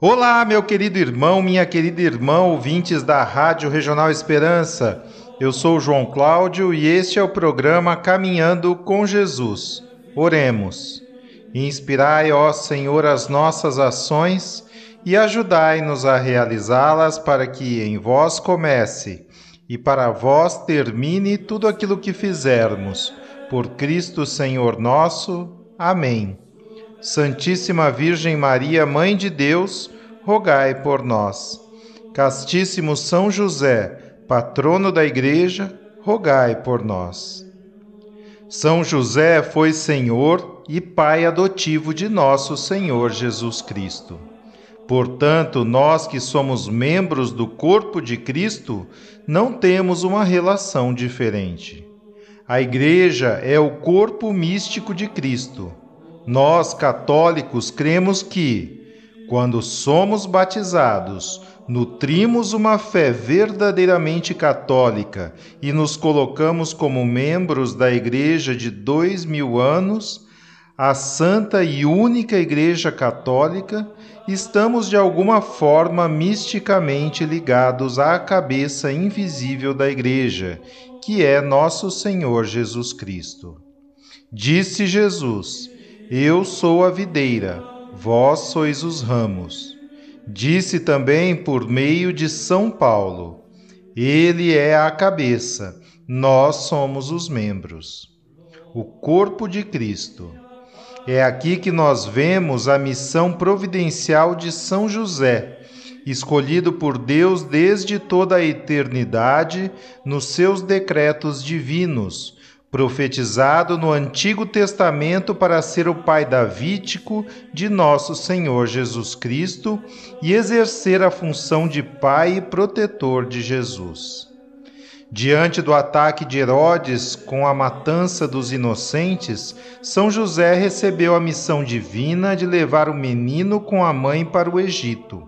Olá, meu querido irmão, minha querida irmã, ouvintes da Rádio Regional Esperança. Eu sou João Cláudio e este é o programa Caminhando com Jesus. Oremos. Inspirai, ó Senhor, as nossas ações e ajudai-nos a realizá-las para que em vós comece e para vós termine tudo aquilo que fizermos. Por Cristo Senhor nosso. Amém. Santíssima Virgem Maria, Mãe de Deus, rogai por nós. Castíssimo São José, patrono da Igreja, rogai por nós. São José foi Senhor e Pai adotivo de nosso Senhor Jesus Cristo. Portanto, nós que somos membros do corpo de Cristo, não temos uma relação diferente. A Igreja é o corpo místico de Cristo nós, católicos, cremos que, quando somos batizados, nutrimos uma fé verdadeiramente católica e nos colocamos como membros da Igreja de dois mil anos, a Santa e única Igreja Católica, estamos de alguma forma misticamente ligados à cabeça invisível da Igreja, que é nosso Senhor Jesus Cristo. Disse Jesus: eu sou a videira, vós sois os ramos. Disse também por meio de São Paulo: Ele é a cabeça, nós somos os membros. O corpo de Cristo. É aqui que nós vemos a missão providencial de São José, escolhido por Deus desde toda a eternidade nos seus decretos divinos profetizado no Antigo Testamento para ser o pai davítico de nosso Senhor Jesus Cristo e exercer a função de pai e protetor de Jesus. Diante do ataque de Herodes com a matança dos inocentes, São José recebeu a missão divina de levar o menino com a mãe para o Egito.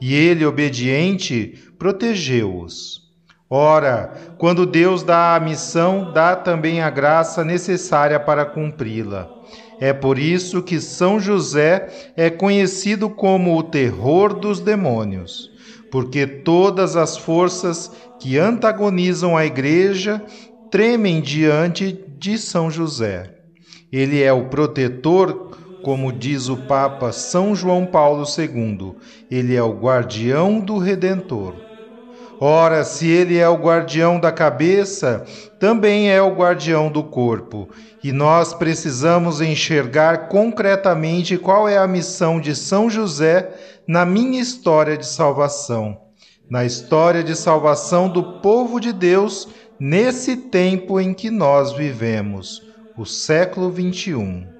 E ele, obediente, protegeu-os. Ora, quando Deus dá a missão, dá também a graça necessária para cumpri-la. É por isso que São José é conhecido como o terror dos demônios, porque todas as forças que antagonizam a Igreja tremem diante de São José. Ele é o protetor, como diz o Papa São João Paulo II, ele é o guardião do Redentor. Ora, se ele é o guardião da cabeça, também é o guardião do corpo. E nós precisamos enxergar concretamente qual é a missão de São José na minha história de salvação, na história de salvação do povo de Deus nesse tempo em que nós vivemos, o século 21.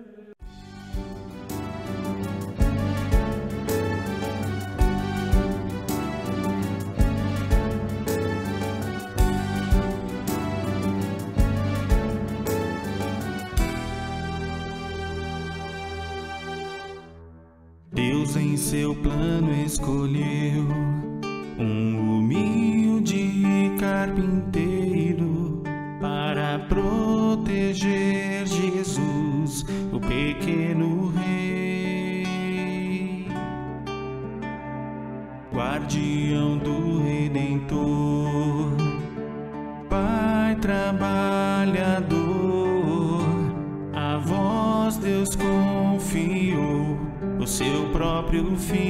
Em seu plano escolheu um seu próprio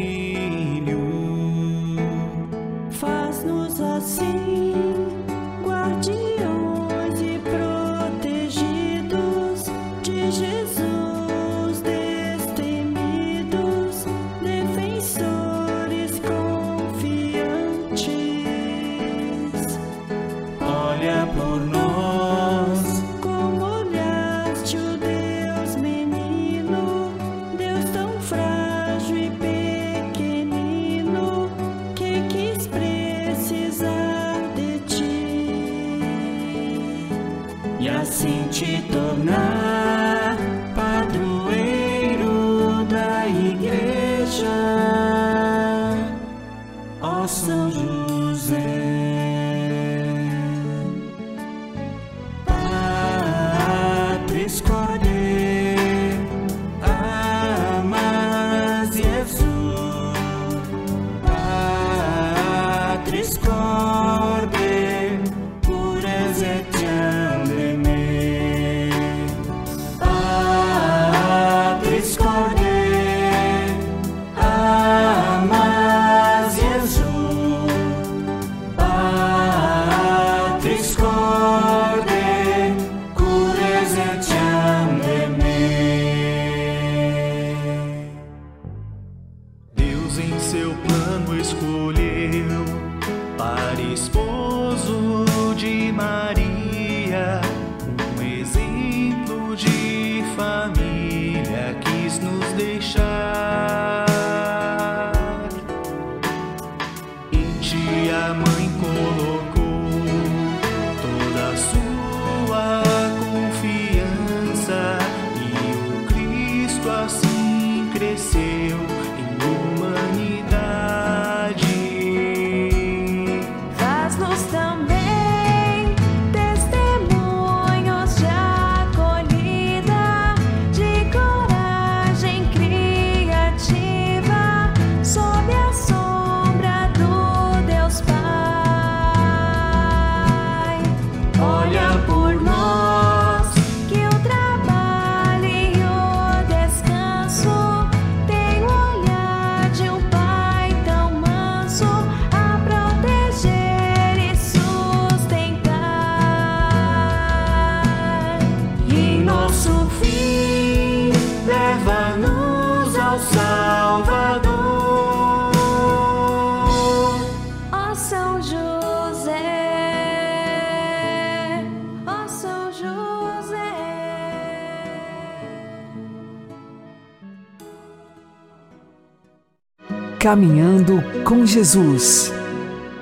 Caminhando com Jesus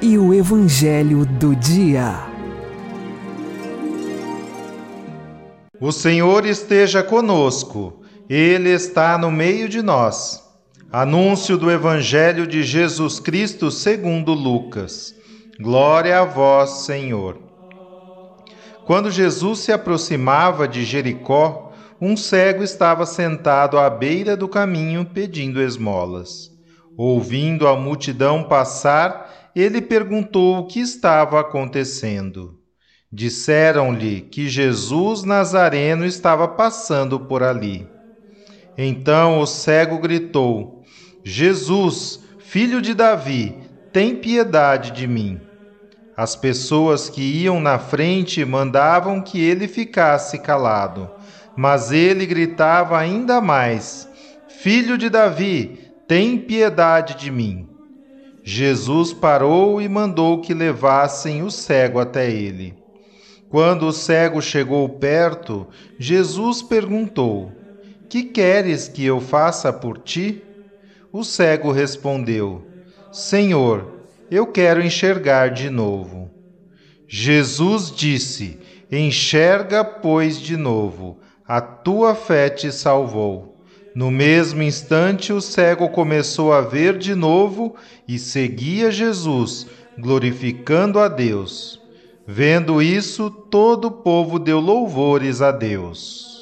e o Evangelho do Dia. O Senhor esteja conosco, Ele está no meio de nós. Anúncio do Evangelho de Jesus Cristo segundo Lucas. Glória a vós, Senhor. Quando Jesus se aproximava de Jericó, um cego estava sentado à beira do caminho pedindo esmolas. Ouvindo a multidão passar, ele perguntou o que estava acontecendo. Disseram-lhe que Jesus Nazareno estava passando por ali. Então o cego gritou: Jesus, filho de Davi, tem piedade de mim. As pessoas que iam na frente mandavam que ele ficasse calado, mas ele gritava ainda mais: Filho de Davi, tem piedade de mim. Jesus parou e mandou que levassem o cego até ele. Quando o cego chegou perto, Jesus perguntou: Que queres que eu faça por ti? O cego respondeu: Senhor, eu quero enxergar de novo. Jesus disse: Enxerga, pois, de novo, a tua fé te salvou. No mesmo instante, o cego começou a ver de novo e seguia Jesus, glorificando a Deus. Vendo isso, todo o povo deu louvores a Deus.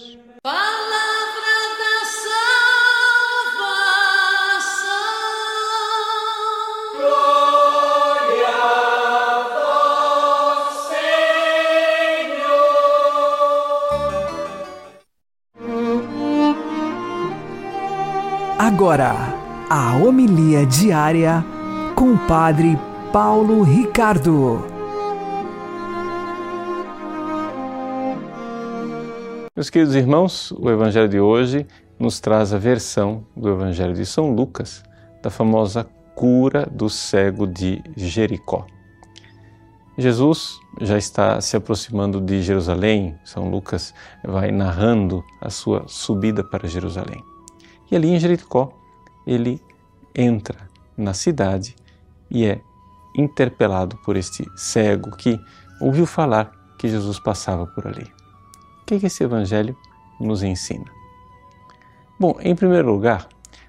Agora, a homilia diária com o Padre Paulo Ricardo. Meus queridos irmãos, o Evangelho de hoje nos traz a versão do Evangelho de São Lucas, da famosa cura do cego de Jericó. Jesus já está se aproximando de Jerusalém, São Lucas vai narrando a sua subida para Jerusalém. E ali em Jericó, ele entra na cidade e é interpelado por este cego que ouviu falar que Jesus passava por ali. O que, é que esse Evangelho nos ensina? Bom, em primeiro lugar,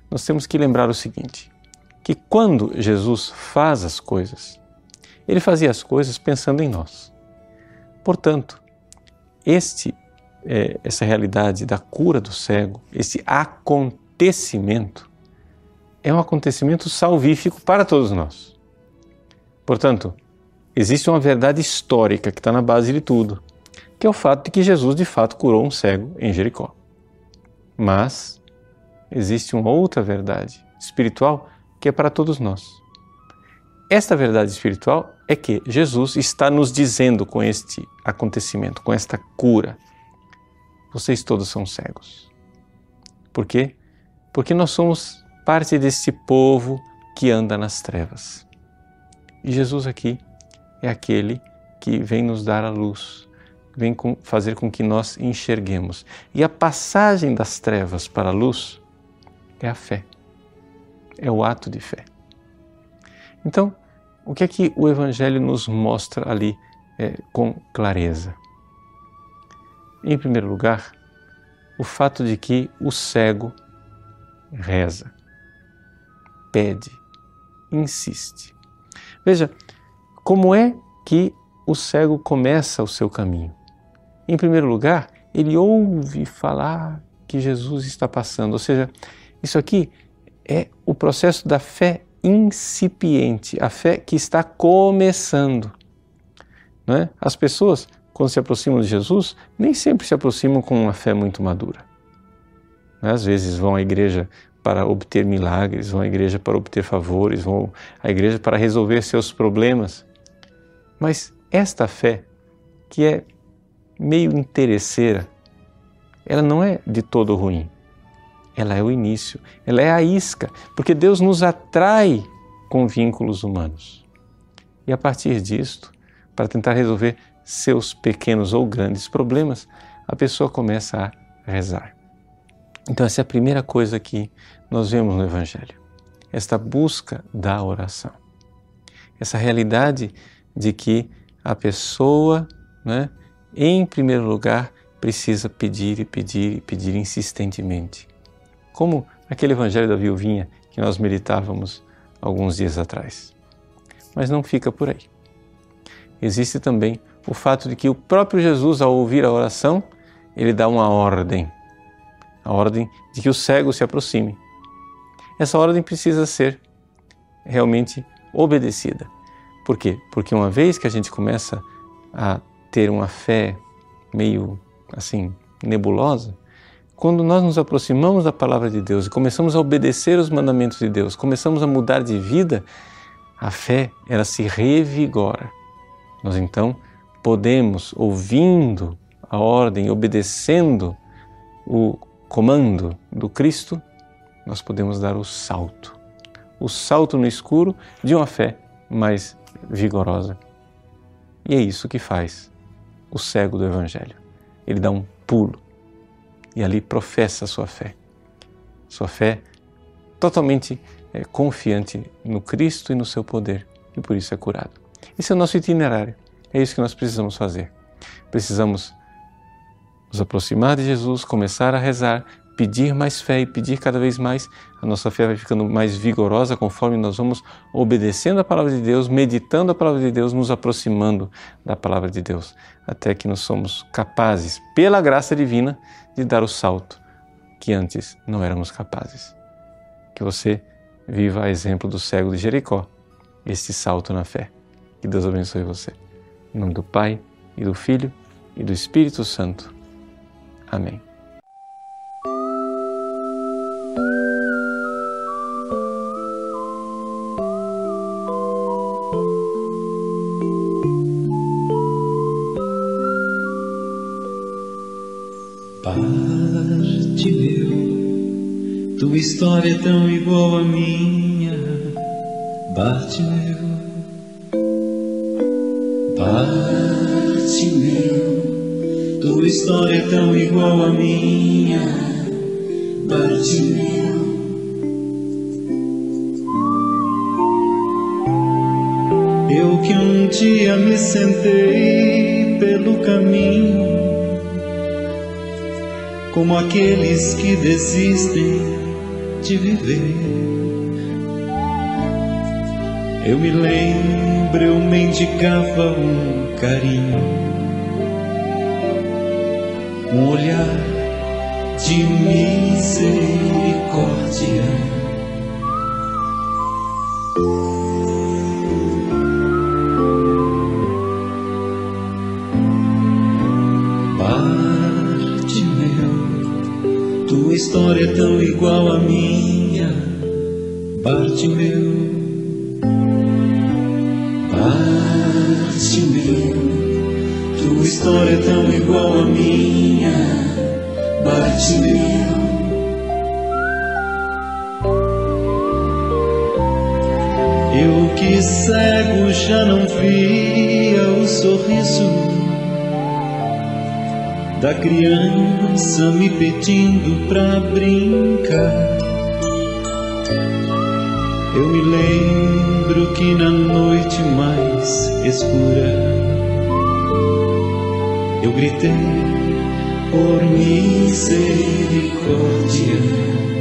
nós temos que lembrar o seguinte: que quando Jesus faz as coisas, ele fazia as coisas pensando em nós. Portanto, este, é, essa realidade da cura do cego, esse acontecimento, é um acontecimento salvífico para todos nós. Portanto, existe uma verdade histórica que está na base de tudo, que é o fato de que Jesus de fato curou um cego em Jericó. Mas existe uma outra verdade espiritual que é para todos nós. Esta verdade espiritual é que Jesus está nos dizendo com este acontecimento, com esta cura, vocês todos são cegos. Por quê? Porque nós somos parte deste povo que anda nas trevas. E Jesus aqui é aquele que vem nos dar a luz, vem fazer com que nós enxerguemos. E a passagem das trevas para a luz é a fé, é o ato de fé. Então, o que é que o Evangelho nos mostra ali é, com clareza? Em primeiro lugar, o fato de que o cego reza, pede, insiste. Veja, como é que o cego começa o seu caminho? Em primeiro lugar, ele ouve falar que Jesus está passando, ou seja, isso aqui é o processo da fé incipiente, a fé que está começando. Não é? As pessoas, quando se aproximam de Jesus, nem sempre se aproximam com uma fé muito madura. É? Às vezes vão à igreja para obter milagres, vão à igreja para obter favores, vão à igreja para resolver seus problemas. Mas esta fé, que é meio interesseira, ela não é de todo ruim ela é o início, ela é a isca, porque Deus nos atrai com vínculos humanos. E a partir disto, para tentar resolver seus pequenos ou grandes problemas, a pessoa começa a rezar. Então, essa é a primeira coisa que nós vemos no Evangelho: esta busca da oração. Essa realidade de que a pessoa, né, em primeiro lugar, precisa pedir e pedir e pedir insistentemente como aquele evangelho da viuvinha que nós meditávamos alguns dias atrás. Mas não fica por aí. Existe também o fato de que o próprio Jesus, ao ouvir a oração, ele dá uma ordem, a ordem de que o cego se aproxime. Essa ordem precisa ser realmente obedecida. Por quê? Porque uma vez que a gente começa a ter uma fé meio assim nebulosa, quando nós nos aproximamos da palavra de Deus e começamos a obedecer os mandamentos de Deus, começamos a mudar de vida, a fé ela se revigora. Nós então podemos, ouvindo a ordem, obedecendo o comando do Cristo, nós podemos dar o salto. O salto no escuro de uma fé mais vigorosa. E é isso que faz o cego do Evangelho. Ele dá um pulo e ali professa a sua fé. Sua fé totalmente é, confiante no Cristo e no seu poder, e por isso é curado. Esse é o nosso itinerário. É isso que nós precisamos fazer. Precisamos nos aproximar de Jesus, começar a rezar, pedir mais fé e pedir cada vez mais. A nossa fé vai ficando mais vigorosa conforme nós vamos obedecendo a palavra de Deus, meditando a palavra de Deus, nos aproximando da palavra de Deus, até que nós somos capazes, pela graça divina, de dar o salto que antes não éramos capazes. Que você viva a exemplo do cego de Jericó, este salto na fé. Que Deus abençoe você. Em nome do Pai, e do Filho, e do Espírito Santo. Amém. história é tão igual à minha, Bartimeu. Bartimeu, tua história é tão igual à minha, Bartimeu. Eu que um dia me sentei pelo caminho como aqueles que desistem de viver. Eu me lembro, eu mendigava um carinho, olhar de misericórdia. Eu que cego já não via o sorriso da criança me pedindo pra brincar. Eu me lembro que na noite mais escura eu gritei por misericórdia.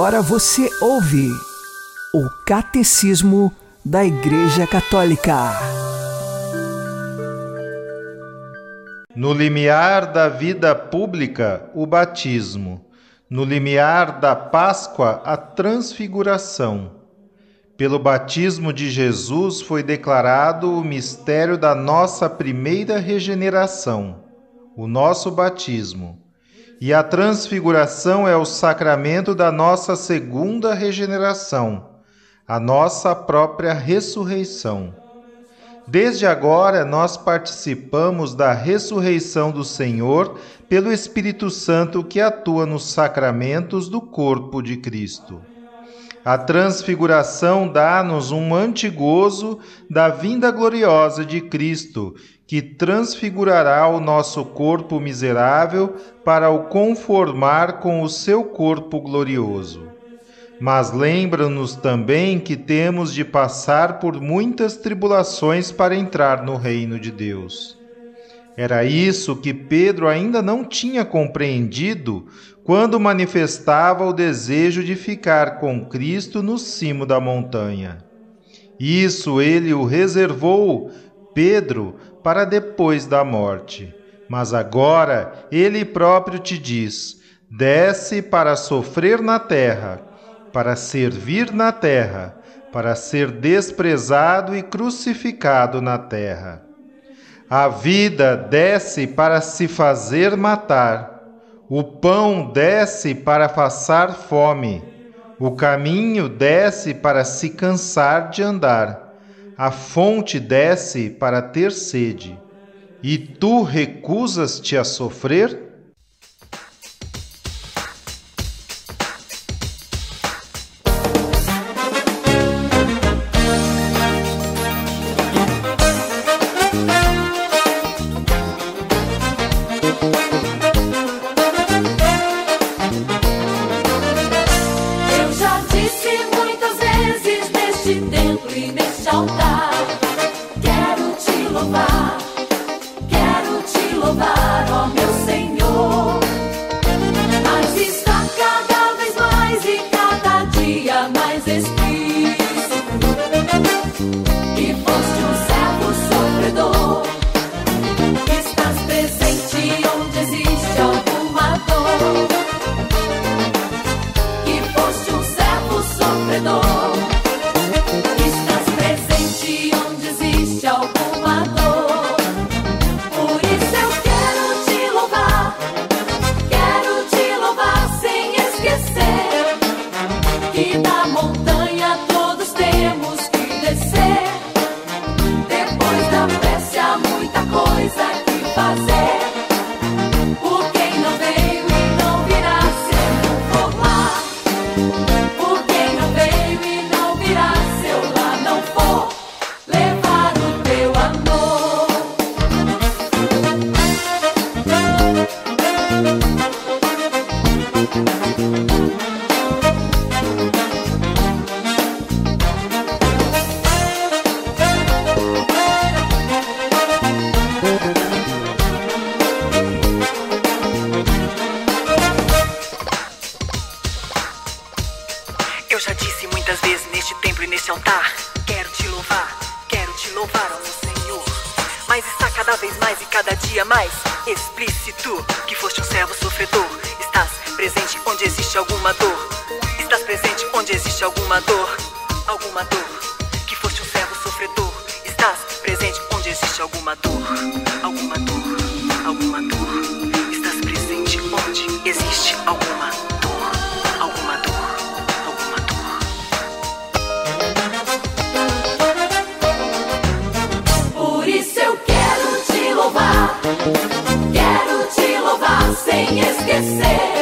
Agora você ouve o Catecismo da Igreja Católica. No limiar da vida pública, o batismo. No limiar da Páscoa, a transfiguração. Pelo batismo de Jesus foi declarado o mistério da nossa primeira regeneração, o nosso batismo. E a transfiguração é o sacramento da nossa segunda regeneração, a nossa própria ressurreição. Desde agora nós participamos da ressurreição do Senhor pelo Espírito Santo que atua nos sacramentos do corpo de Cristo. A transfiguração dá-nos um antigozo da vinda gloriosa de Cristo, que transfigurará o nosso corpo miserável para o conformar com o seu corpo glorioso. Mas lembra-nos também que temos de passar por muitas tribulações para entrar no reino de Deus. Era isso que Pedro ainda não tinha compreendido quando manifestava o desejo de ficar com Cristo no cimo da montanha. Isso ele o reservou, Pedro, para depois da morte. Mas agora ele próprio te diz: desce para sofrer na terra, para servir na terra, para ser desprezado e crucificado na terra. A vida desce para se fazer matar. O pão desce para passar fome. O caminho desce para se cansar de andar. A fonte desce para ter sede. E tu recusas-te a sofrer? pasé. Esquecer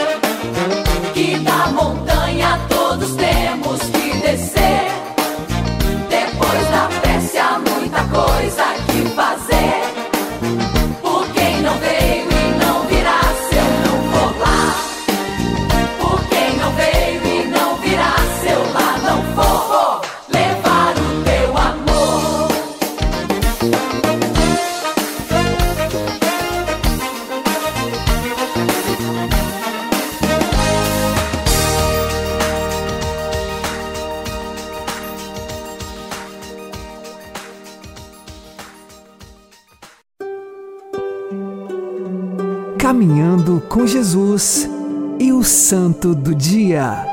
Santo do Dia.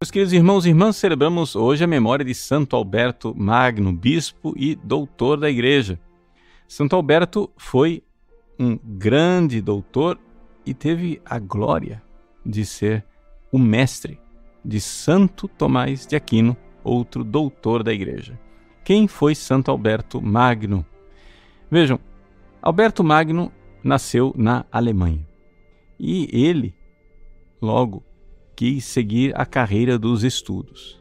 Meus queridos irmãos e irmãs, celebramos hoje a memória de Santo Alberto Magno, bispo e doutor da Igreja. Santo Alberto foi um grande doutor e teve a glória de ser o mestre de Santo Tomás de Aquino, outro doutor da Igreja. Quem foi Santo Alberto Magno? Vejam, Alberto Magno nasceu na Alemanha e ele, logo, quis seguir a carreira dos estudos.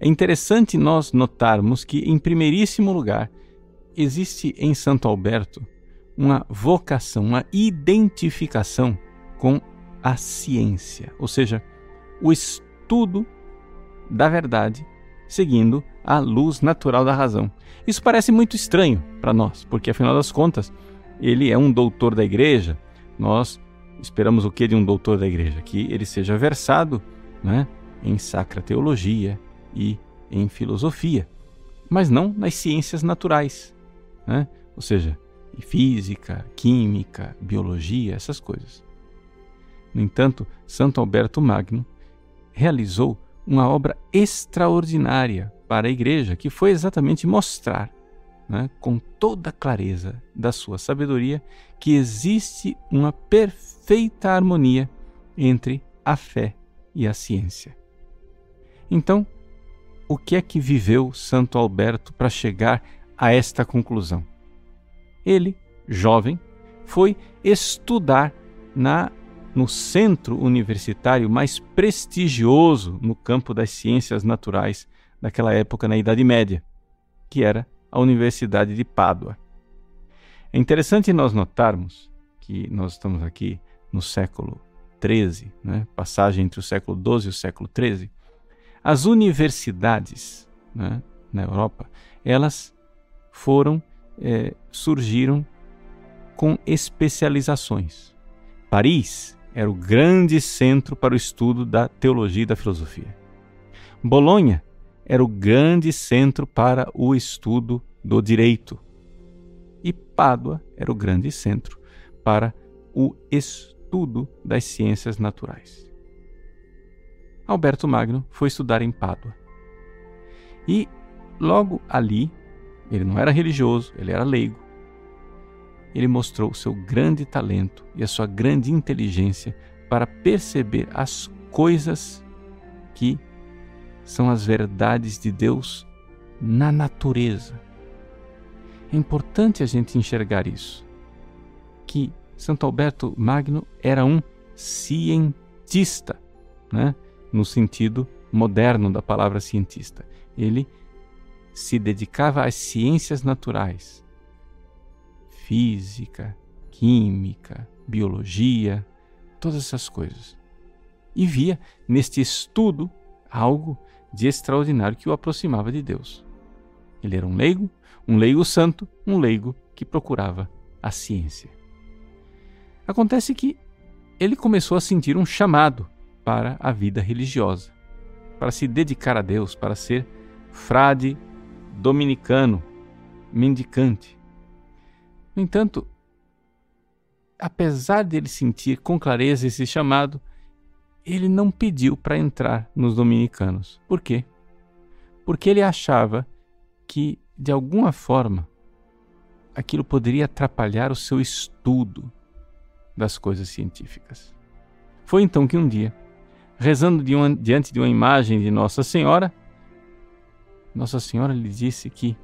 É interessante nós notarmos que, em primeiríssimo lugar, existe em Santo Alberto uma vocação, uma identificação com a ciência, ou seja, o estudo da verdade seguindo a luz natural da razão. Isso parece muito estranho para nós, porque afinal das contas, ele é um doutor da igreja. Nós esperamos o que de um doutor da igreja? Que ele seja versado né, em sacra teologia e em filosofia, mas não nas ciências naturais, né? ou seja, física, química, biologia, essas coisas. No entanto, Santo Alberto Magno realizou uma obra extraordinária para a igreja, que foi exatamente mostrar, né, com toda a clareza da sua sabedoria, que existe uma perfeita harmonia entre a fé e a ciência. Então, o que é que viveu Santo Alberto para chegar a esta conclusão? Ele, jovem, foi estudar na no centro universitário mais prestigioso no campo das ciências naturais daquela época na Idade Média, que era a Universidade de Pádua. É interessante nós notarmos que nós estamos aqui no século XIII, né? passagem entre o século XII e o século XIII. As universidades né, na Europa, elas foram, eh, surgiram com especializações. Paris era o grande centro para o estudo da teologia e da filosofia. Bolonha era o grande centro para o estudo do direito. E Pádua era o grande centro para o estudo das ciências naturais. Alberto Magno foi estudar em Pádua. E logo ali, ele não era religioso, ele era leigo. Ele mostrou seu grande talento e a sua grande inteligência para perceber as coisas que são as verdades de Deus na natureza. É importante a gente enxergar isso. Que Santo Alberto Magno era um cientista, né? no sentido moderno da palavra cientista. Ele se dedicava às ciências naturais, física, química, biologia, todas essas coisas. E via neste estudo algo de extraordinário que o aproximava de Deus. Ele era um leigo, um leigo santo, um leigo que procurava a ciência. Acontece que ele começou a sentir um chamado para a vida religiosa, para se dedicar a Deus, para ser frade dominicano, mendicante. No entanto, apesar de ele sentir com clareza esse chamado, ele não pediu para entrar nos dominicanos. Por quê? Porque ele achava que, de alguma forma, aquilo poderia atrapalhar o seu estudo das coisas científicas. Foi então que um dia, rezando de uma, diante de uma imagem de Nossa Senhora, Nossa Senhora lhe disse que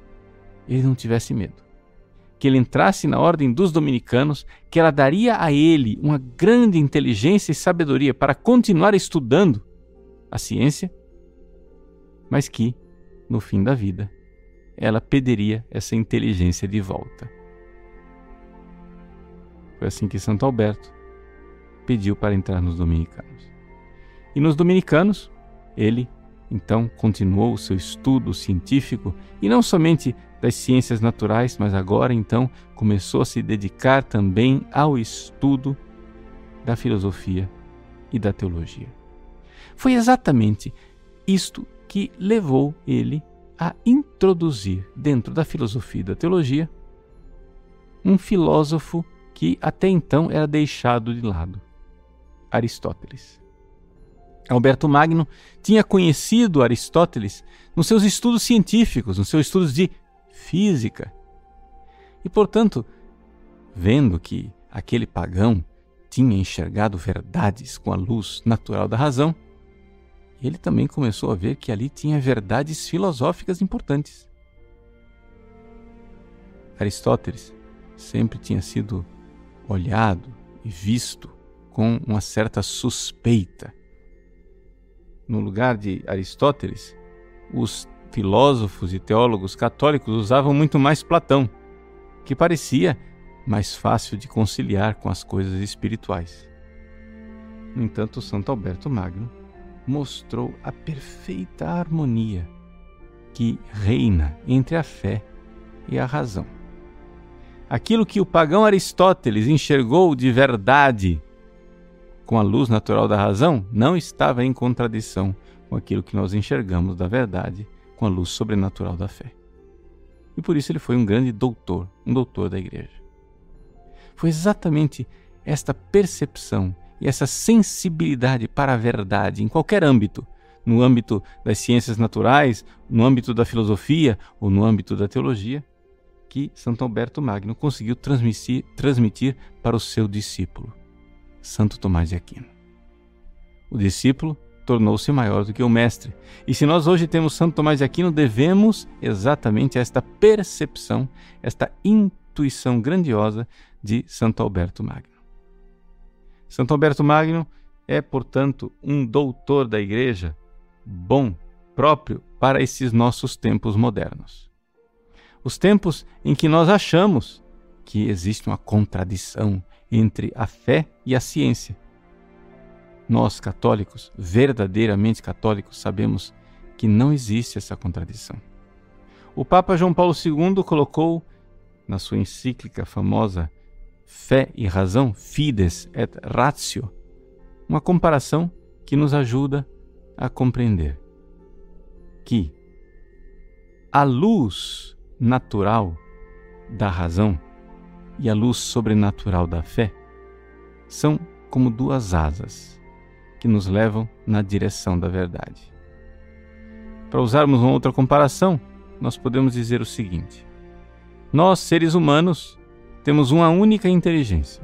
ele não tivesse medo que ele entrasse na ordem dos dominicanos, que ela daria a ele uma grande inteligência e sabedoria para continuar estudando a ciência, mas que, no fim da vida, ela pediria essa inteligência de volta. Foi assim que Santo Alberto pediu para entrar nos dominicanos. E nos dominicanos, ele então continuou o seu estudo científico e não somente das ciências naturais, mas agora então começou a se dedicar também ao estudo da filosofia e da teologia. Foi exatamente isto que levou ele a introduzir dentro da filosofia e da teologia um filósofo que até então era deixado de lado, Aristóteles. Alberto Magno tinha conhecido Aristóteles nos seus estudos científicos, nos seus estudos de física. E, portanto, vendo que aquele pagão tinha enxergado verdades com a luz natural da razão, ele também começou a ver que ali tinha verdades filosóficas importantes. Aristóteles sempre tinha sido olhado e visto com uma certa suspeita no lugar de Aristóteles, os filósofos e teólogos católicos usavam muito mais Platão, que parecia mais fácil de conciliar com as coisas espirituais. No entanto, Santo Alberto Magno mostrou a perfeita harmonia que reina entre a fé e a razão. Aquilo que o pagão Aristóteles enxergou de verdade com a luz natural da razão não estava em contradição com aquilo que nós enxergamos da verdade com a luz sobrenatural da fé. E por isso ele foi um grande doutor, um doutor da igreja. Foi exatamente esta percepção e essa sensibilidade para a verdade em qualquer âmbito, no âmbito das ciências naturais, no âmbito da filosofia ou no âmbito da teologia, que Santo Alberto Magno conseguiu transmitir, transmitir para o seu discípulo. Santo Tomás de Aquino. O discípulo tornou-se maior do que o mestre. E se nós hoje temos Santo Tomás de Aquino, devemos exatamente esta percepção, esta intuição grandiosa de Santo Alberto Magno. Santo Alberto Magno é, portanto, um doutor da Igreja bom, próprio para esses nossos tempos modernos. Os tempos em que nós achamos que existe uma contradição entre a fé e a ciência. Nós, católicos, verdadeiramente católicos, sabemos que não existe essa contradição. O Papa João Paulo II colocou na sua encíclica famosa Fé e Razão, Fides et Ratio, uma comparação que nos ajuda a compreender que a luz natural da razão e a luz sobrenatural da fé são como duas asas que nos levam na direção da verdade. Para usarmos uma outra comparação, nós podemos dizer o seguinte: nós, seres humanos, temos uma única inteligência.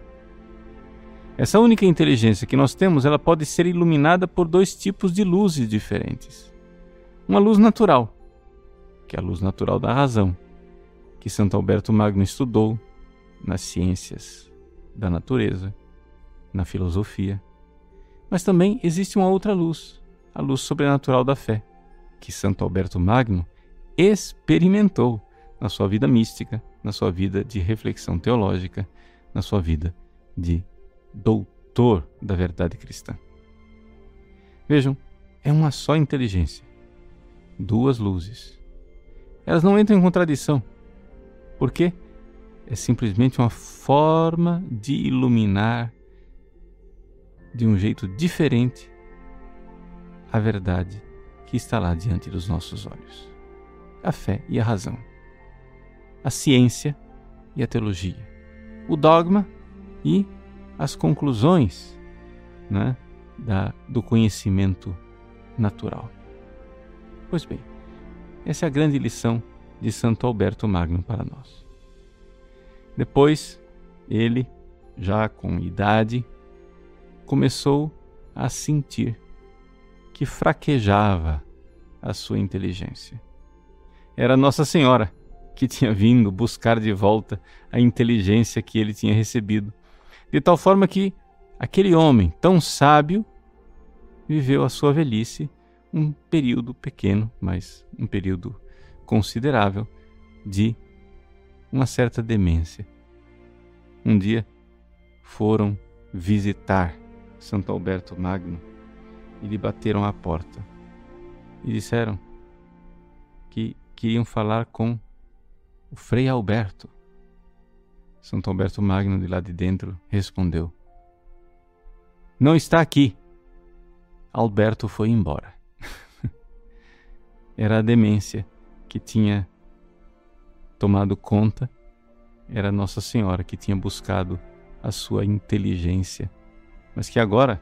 Essa única inteligência que nós temos, ela pode ser iluminada por dois tipos de luzes diferentes. Uma luz natural, que é a luz natural da razão, que Santo Alberto Magno estudou nas ciências da natureza, na filosofia. Mas também existe uma outra luz, a luz sobrenatural da fé, que Santo Alberto Magno experimentou na sua vida mística, na sua vida de reflexão teológica, na sua vida de doutor da verdade cristã. Vejam, é uma só inteligência, duas luzes. Elas não entram em contradição. Por quê? é simplesmente uma forma de iluminar de um jeito diferente a verdade que está lá diante dos nossos olhos. A fé e a razão. A ciência e a teologia. o dogma e as conclusões né, da, do conhecimento natural. Pois bem, essa é a grande lição de Santo Alberto Magno para nós. Depois, ele, já com idade, começou a sentir que fraquejava a sua inteligência. Era Nossa Senhora que tinha vindo buscar de volta a inteligência que ele tinha recebido, de tal forma que aquele homem tão sábio viveu a sua velhice um período pequeno, mas um período considerável de uma certa demência. Um dia foram visitar Santo Alberto Magno e lhe bateram à porta e disseram que queriam falar com o Frei Alberto. Santo Alberto Magno, de lá de dentro, respondeu: Não está aqui. Alberto foi embora. Era a demência que tinha tomado conta, era Nossa Senhora que tinha buscado a sua inteligência, mas que agora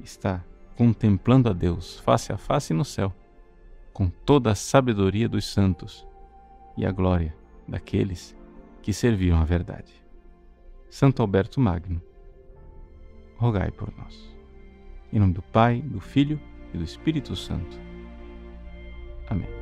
está contemplando a Deus face a face no céu, com toda a sabedoria dos santos e a glória daqueles que serviram a verdade. Santo Alberto Magno, rogai por nós. Em nome do Pai, do Filho e do Espírito Santo. Amém.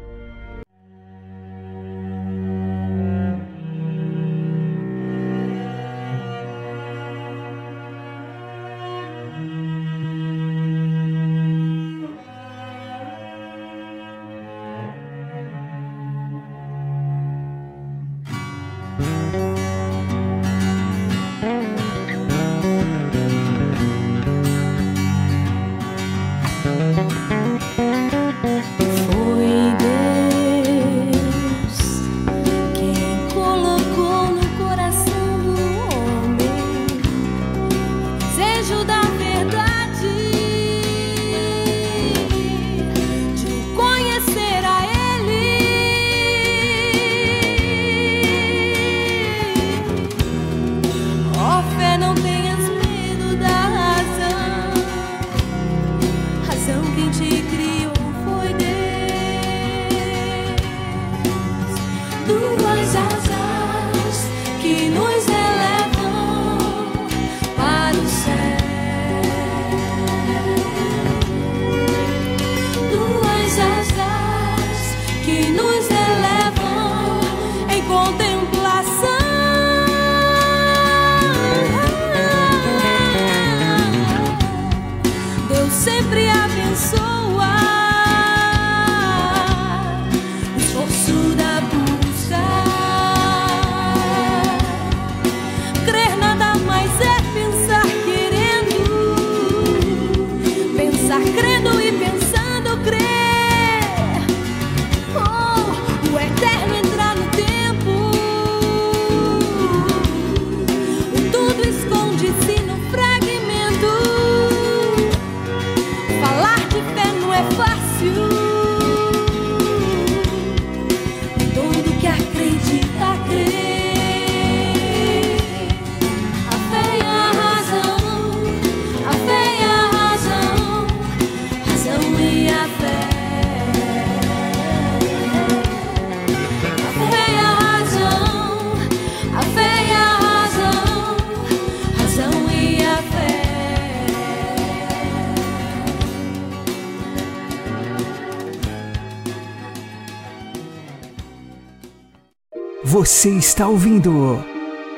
Você está ouvindo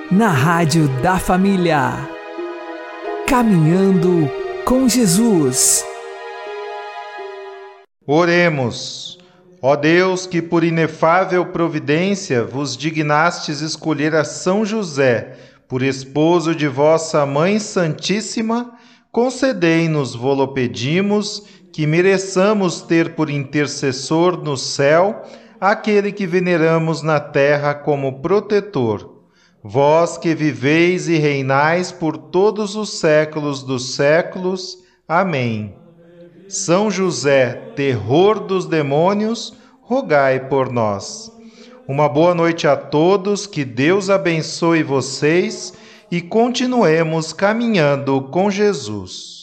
na Rádio da Família. Caminhando com Jesus. Oremos. Ó Deus, que por inefável providência vos dignastes escolher a São José por esposo de vossa Mãe Santíssima, concedei-nos, vô-lo pedimos, que mereçamos ter por intercessor no céu aquele que veneramos na terra como protetor. Vós que viveis e reinais por todos os séculos dos séculos. Amém. São José, terror dos demônios, rogai por nós. Uma boa noite a todos, que Deus abençoe vocês e continuemos caminhando com Jesus.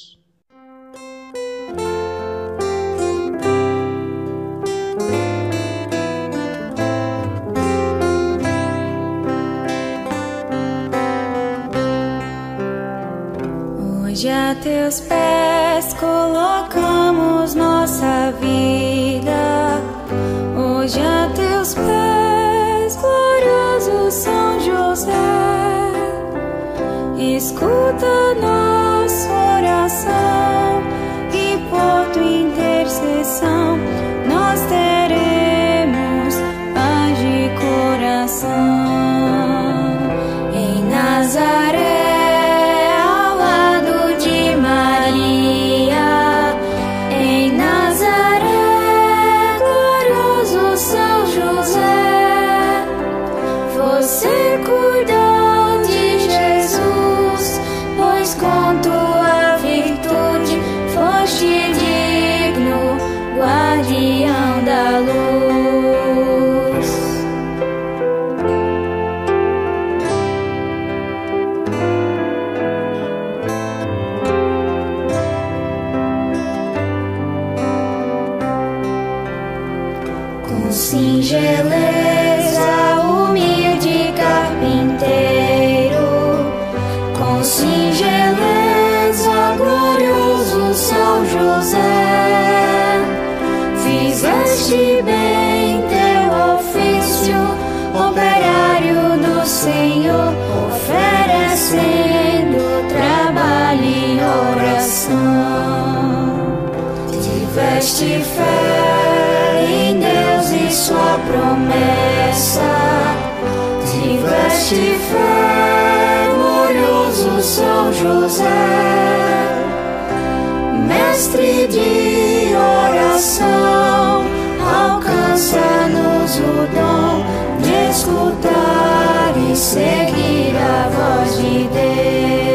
a teus pés colocamos nossa vida. Hoje a teus pés, glorioso São José, escuta nós. com singela céu, mestre de oração, alcança-nos o dom de escutar e seguir a voz de Deus.